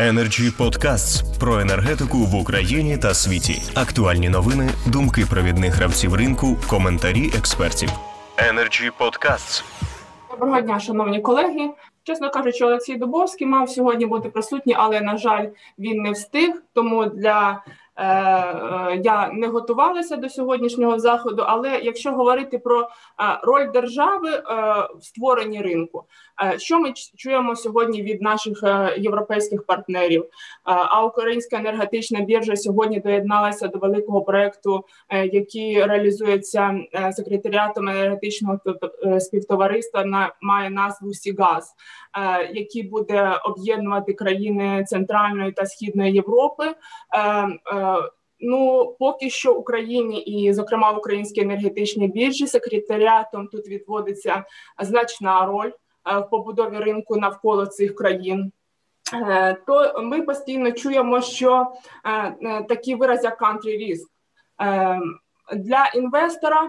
Energy Podcasts про енергетику в Україні та світі. Актуальні новини, думки провідних гравців ринку, коментарі експертів. Energy Podcasts. Доброго дня, шановні колеги. Чесно кажучи, Олексій Дубовський мав сьогодні бути присутній, але на жаль, він не встиг. Тому для я не готувалася до сьогоднішнього заходу, але якщо говорити про е, роль держави в створенні ринку, що ми чуємо сьогодні від наших європейських партнерів? А українська енергетична біржа сьогодні доєдналася до великого проекту, який реалізується секретаріатом енергетичного співтовариства на має назву Сігаз, який буде об'єднувати країни Центральної та Східної Європи. Ну, поки що Україні і, зокрема, українській енергетичній біржі секретаріатом тут відводиться значна роль е, в побудові ринку навколо цих країн. Е, то ми постійно чуємо, що е, такий вираз як country risk для інвестора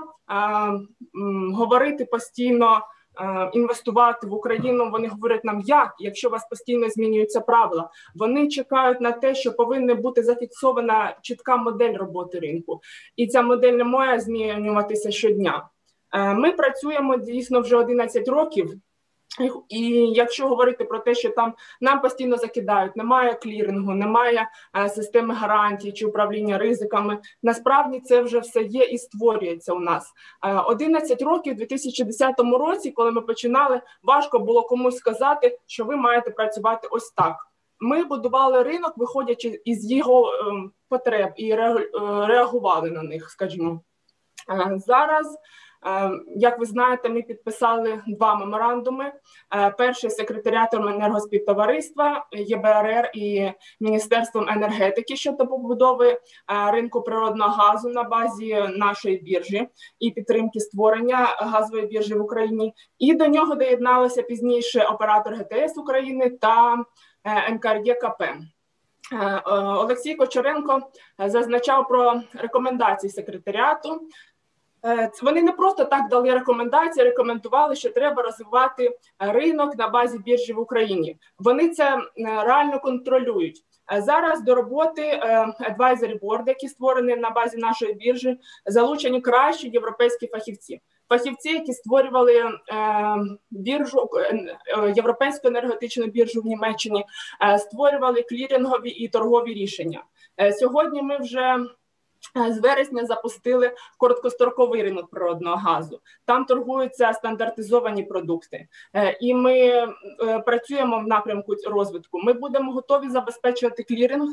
говорити постійно. Е, інвестувати в Україну. Вони говорять нам, як якщо у вас постійно змінюються правила. Вони чекають на те, що повинна бути зафіксована чітка модель роботи ринку, і ця модель не має змінюватися щодня. Е, ми працюємо дійсно вже 11 років. І якщо говорити про те, що там нам постійно закидають, немає клірингу, немає е, системи гарантій чи управління ризиками. Насправді це вже все є і створюється у нас. Е, 11 років, у 2010 році, коли ми починали, важко було комусь сказати, що ви маєте працювати ось так. Ми будували ринок, виходячи із його е, потреб і е, реагували на них, скажімо. Е, зараз. Е, як ви знаєте, ми підписали два меморандуми: е, перший секретаріатом енергоспівтовариства ЄБРР і Міністерством енергетики щодо побудови е, ринку природного газу на базі нашої біржі і підтримки створення газової біржі в Україні. І до нього доєдналися пізніше оператор ГТС України та НКРЄКП. Олексій Кочеренко зазначав про рекомендації секретаріату Е, вони не просто так дали рекомендації, рекомендували, що треба розвивати е, ринок на базі біржі в Україні. Вони це е, реально контролюють. Зараз до роботи advisory board, які створені на базі нашої біржі, залучені кращі європейські фахівці. Фахівці, які створювали біржу європейську енергетичну біржу в Німеччині, створювали клірингові і торгові рішення. Сьогодні ми вже Е, з вересня запустили короткостроковий ринок природного газу. Там торгуються стандартизовані продукти, е, і ми е, працюємо в напрямку розвитку. Ми будемо готові забезпечувати кліринг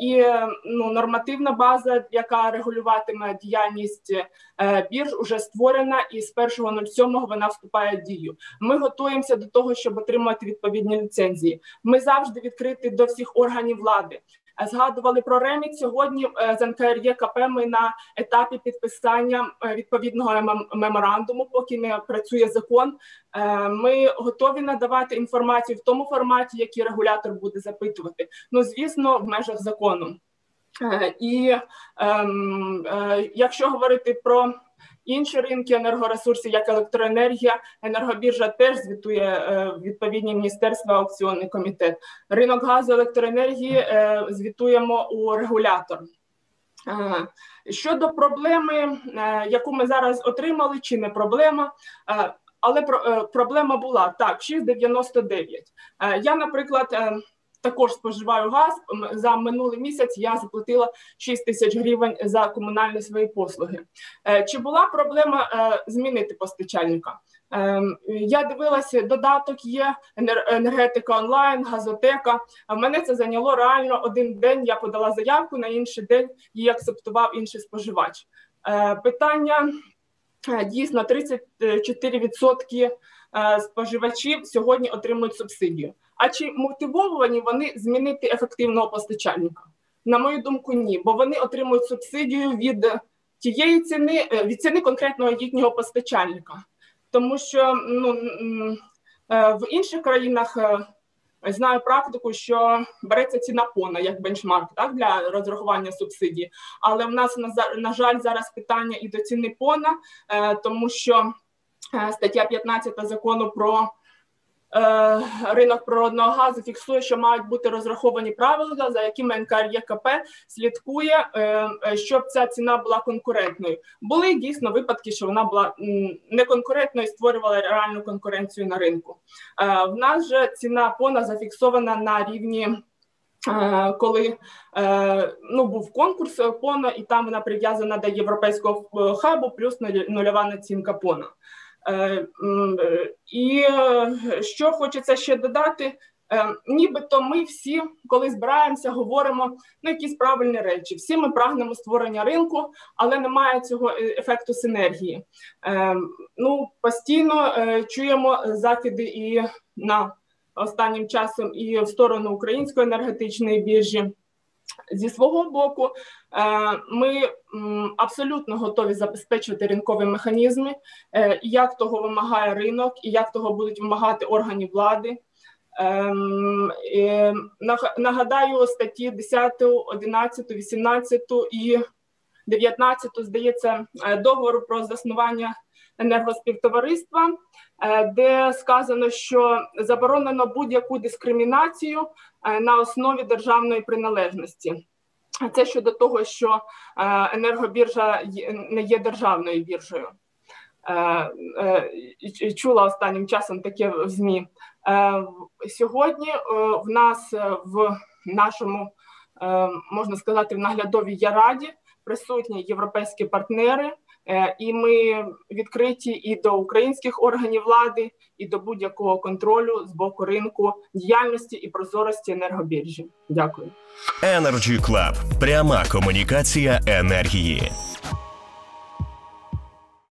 і ну, нормативна база, яка регулюватиме діяльність бірж, уже створена, і з 1.07 вона вступає в дію. Ми готуємося до того, щоб отримати відповідні ліцензії. Ми завжди відкриті до всіх органів влади. Згадували про реміт сьогодні. Е, з НКРЄКП ми на етапі підписання е, відповідного меморандуму, поки не працює закон. Е, ми готові надавати інформацію в тому форматі, який регулятор буде запитувати. Ну звісно, в межах закону. І ем, е, якщо говорити про Інші ринки енергоресурсів, як електроенергія, енергобіржа теж звітує е, відповідні міністерства аукціонний комітет. Ринок газу електроенергії е, звітуємо у регулятор. Е, щодо проблеми, яку ми зараз отримали, чи не проблема, але проблема була так: 6,99. Я, наприклад, також споживаю газ. За минулий місяць я заплатила 6 тисяч гривень за комунальні свої послуги. Е, чи була проблема е, змінити постачальника? Ем, я дивилася, додаток є енергетика онлайн, газотека. А мене це зайняло реально один день. Я подала заявку на інший день її акцептував інший споживач. Е, питання дійсно 34% споживачів сьогодні отримують субсидію. А чи мотивовані вони змінити ефективного постачальника? На мою думку, ні, бо вони отримують субсидію від тієї ціни, е, від ціни конкретного їхнього постачальника, тому що ну е, в інших країнах е, знаю практику, що береться ціна пона як бенчмарк так для розрахування субсидій. Але в нас на жаль зараз питання і до ціни пона, тому що стаття 15 закону про ринок природного газу фіксує, що мають бути розраховані правила, за якими НКРЄКП слідкує, е, е, щоб ця ціна була конкурентною. Були дійсно випадки, що вона була неконкурентною і створювала реальну конкуренцію на ринку. Е, В нас же ціна пона зафіксована на рівні. е, Коли е, ну був конкурс е, пона, і там вона прив'язана до європейського е, хабу, плюс нуль- нульова націнка пона. Е, е, І е, що хочеться ще додати, нібито ми всі, коли збираємося, говоримо ну, якісь правильні речі. Всі ми прагнемо створення ринку, але немає цього ефекту синергії. Ну, постійно чуємо закиди і на останнім часом і в сторону української енергетичної біржі. Зі свого боку, е, ми абсолютно готові забезпечувати ринкові механізми, е, як того вимагає ринок, і як того будуть вимагати органи влади. Ем, Нагадаю статті 10, 11, 18 і 19, здається, е, договору про заснування енергоспівтовариства, е, де сказано, що заборонено будь-яку дискримінацію е, на основі державної приналежності. Це щодо того, що е, енергобіржа не є державною біржею. Чула останнім часом таке в ЗМІ. Сьогодні в нас в нашому, можна сказати, в наглядовій я раді присутні європейські партнери, і ми відкриті і до українських органів влади, і до будь-якого контролю з боку ринку діяльності і прозорості енергобіржі. Дякую. Energy Club. Пряма комунікація енергії.